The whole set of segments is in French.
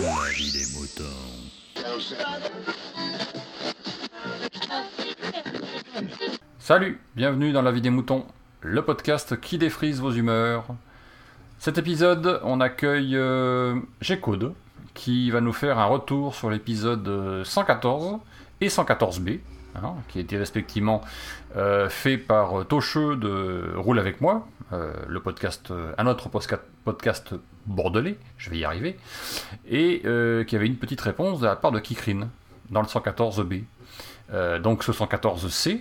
La vie des moutons. Salut, bienvenue dans La vie des moutons, le podcast qui défrise vos humeurs. Cet épisode, on accueille euh, G-Code, qui va nous faire un retour sur l'épisode 114 et 114B, hein, qui été respectivement euh, fait par Tocheux de Roule avec moi, euh, le podcast, euh, un autre podcast bordelais, je vais y arriver, et euh, qui avait une petite réponse de la part de Kikrine dans le 114B. Euh, donc ce 114C,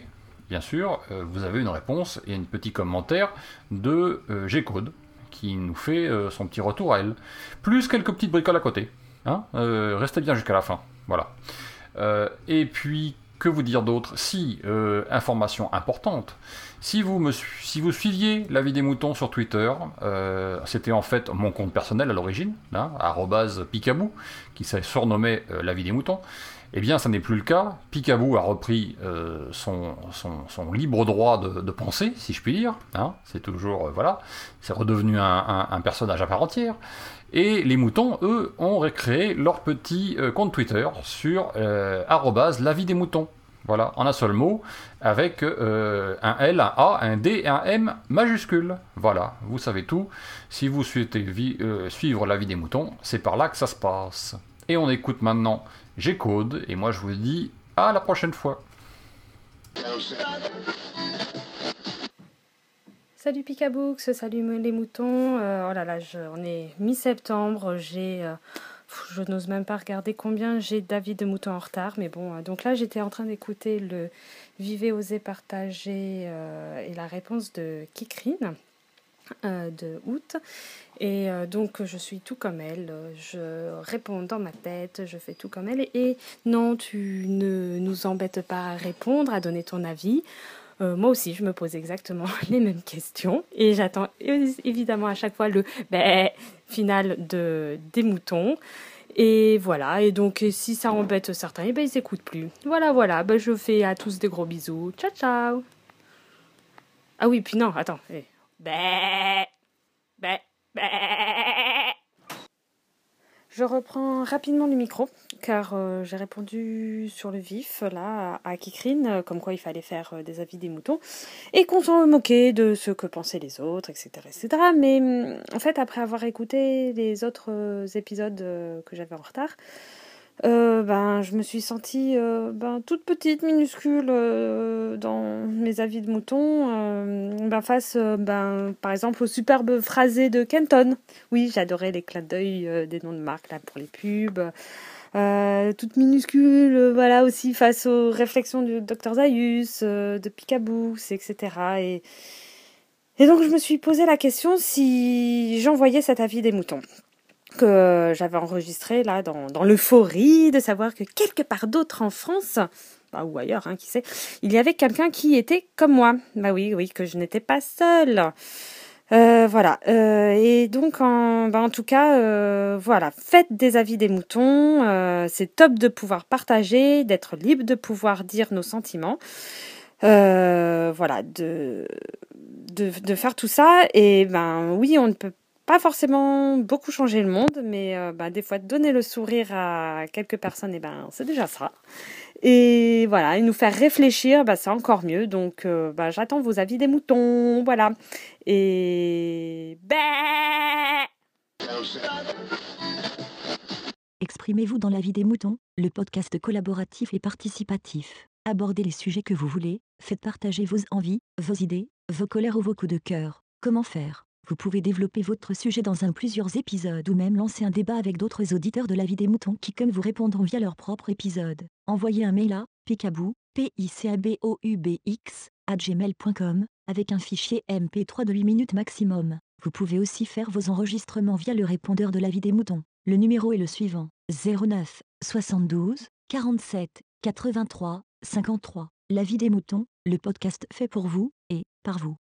bien sûr, euh, vous avez une réponse et un petit commentaire de euh, G-Code qui nous fait euh, son petit retour à elle. Plus quelques petites bricoles à côté. Hein Euh, restez bien jusqu'à la fin. Voilà. Euh, et puis, que vous dire d'autre Si, euh, information importante, si vous, me, si vous suiviez la vie des moutons sur Twitter, euh, c'était en fait mon compte personnel à l'origine, hein, arrobase picabou, qui se surnommait euh, la vie des moutons. Eh bien, ça n'est plus le cas. Picaboo a repris euh, son, son- son libre droit de, de penser, si je puis dire. hein. C'est toujours, euh, voilà, c'est redevenu un, un- personnage à part entière. Et les moutons, eux, ont recréé leur petit euh, compte Twitter sur euh, la vie des moutons. Voilà, en un seul mot, avec euh, un L, un A, un D et un M majuscule. Voilà, vous savez tout. Si vous souhaitez euh, suivre la vie des moutons, c'est par là que ça se passe. Et on écoute maintenant G-Code, et moi je vous dis à la prochaine fois. Salut Picabooks, salut les moutons. Euh, oh là là, on est mi-septembre. J'ai, je n'ose même pas regarder combien j'ai d'avis de moutons en retard. Mais bon, euh, donc là, j'étais en train d'écouter le Vivez, osez, partager euh, et la réponse de Kikrine euh, de août. Et donc, je suis tout comme elle. Je réponds dans ma tête, je fais tout comme elle. Et non, tu ne nous embêtes pas à répondre, à donner ton avis. Euh, moi aussi, je me pose exactement les mêmes questions et j'attends évidemment à chaque fois le bé final de, des moutons. Et voilà, et donc si ça embête certains, et ben ils écoutent plus. Voilà, voilà, ben, je fais à tous des gros bisous. Ciao, ciao. Ah oui, puis non, attends. eh. Bé, bé, bé. Je reprends rapidement le micro car euh, j'ai répondu sur le vif là à, Kikrine euh, comme quoi il fallait faire euh, des avis des moutons et qu'on s'en moquait de ce que pensaient les autres, etc. etc. Mais hum, en fait, après avoir écouté les autres épisodes que j'avais en retard, euh, ben, je me suis sentie euh, ben, toute petite, minuscule euh, dans mes avis de moutons, euh, ben, face ben, par exemple au superbe phrasé de Kenton. Oui, j'adorais les clins d'œil des noms de marques là, pour les pubs. Toute minuscule, voilà aussi face aux réflexions du Zaius, euh, de Picaboo, etc. Et, et donc je me suis posé la question si j'envoyais cet avis des moutons que j'avais enregistré là dans, l'euphorie de savoir que quelque part d'autre en France, bah, ou ailleurs, hein, qui sait, il y avait quelqu'un qui était comme moi. Bah oui, oui, que je n'étais pas seule. Euh, voilà. Euh, et donc, en, bah, en tout cas, euh, voilà, faites des avis des moutons. C'est top de pouvoir partager, d'être libre de pouvoir dire nos sentiments. Voilà, de faire tout ça. Et ben oui, on ne peut pas forcément beaucoup changer le monde, mais euh, bah, des fois donner le sourire à quelques personnes, et ben c'est déjà ça. Et voilà, et nous faire réfléchir, bah, c'est encore mieux. Donc euh, bah, j'attends vos avis des moutons, voilà. Et bah Exprimez-vous dans la vie des moutons, le podcast collaboratif et participatif. Abordez les sujets que vous voulez, faites partager vos envies, vos idées, vos colères ou vos coups de cœur. Comment faire? Vous pouvez développer votre sujet dans un plusieurs épisodes ou même lancer un débat avec d'autres auditeurs de la vie des moutons qui comme vous répondront via leur propre épisode. Envoyez un mail à picaboo, p i c a b o gmail.com avec un fichier MP3 de 8 minutes maximum. Vous pouvez aussi faire vos enregistrements via le répondeur de la vie des moutons. Le numéro est le suivant 09 72 47 83 53. La vie des moutons, le podcast fait pour vous et par vous.